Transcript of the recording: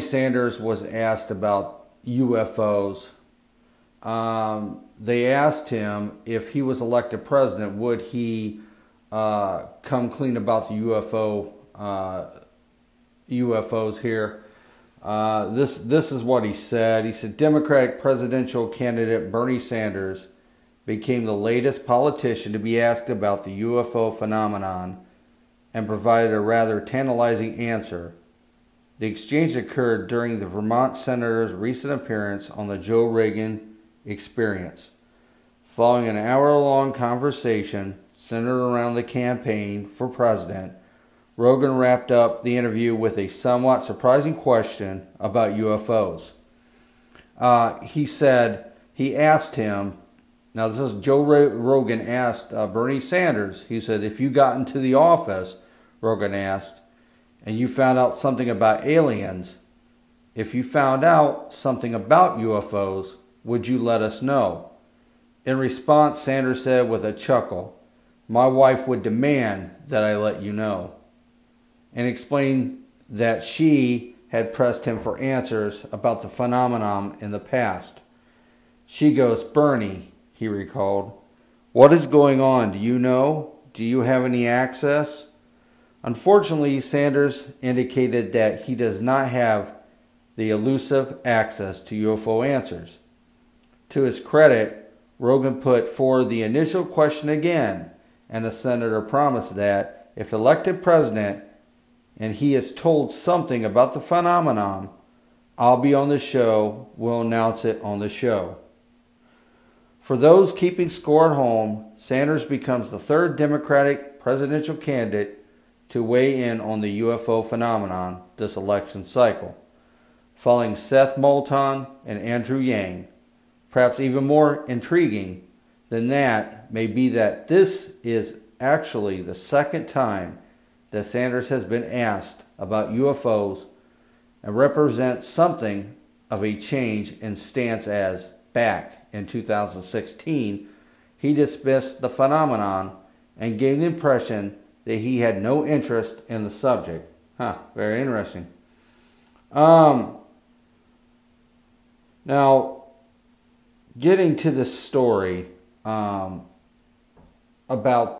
Bernie Sanders was asked about UFOs. Um, they asked him if he was elected president, would he uh, come clean about the UFO uh, UFOs here? Uh, this this is what he said. He said Democratic presidential candidate Bernie Sanders became the latest politician to be asked about the UFO phenomenon and provided a rather tantalizing answer. The exchange occurred during the Vermont senator's recent appearance on the Joe Rogan Experience. Following an hour long conversation centered around the campaign for president, Rogan wrapped up the interview with a somewhat surprising question about UFOs. Uh, he said, he asked him, now this is Joe Rogan asked uh, Bernie Sanders, he said, if you got into the office, Rogan asked, and you found out something about aliens, if you found out something about UFOs, would you let us know? In response, Sanders said with a chuckle, My wife would demand that I let you know, and explained that she had pressed him for answers about the phenomenon in the past. She goes, Bernie, he recalled, what is going on? Do you know? Do you have any access? Unfortunately, Sanders indicated that he does not have the elusive access to UFO answers. To his credit, Rogan put forward the initial question again, and the senator promised that, if elected president and he is told something about the phenomenon, I'll be on the show, we'll announce it on the show. For those keeping score at home, Sanders becomes the third Democratic presidential candidate to weigh in on the UFO phenomenon this election cycle, following Seth Moulton and Andrew Yang. Perhaps even more intriguing than that may be that this is actually the second time that Sanders has been asked about UFOs and represents something of a change in stance as back in 2016 he dismissed the phenomenon and gave the impression that he had no interest in the subject. Huh, very interesting. Um, now, getting to the story um, about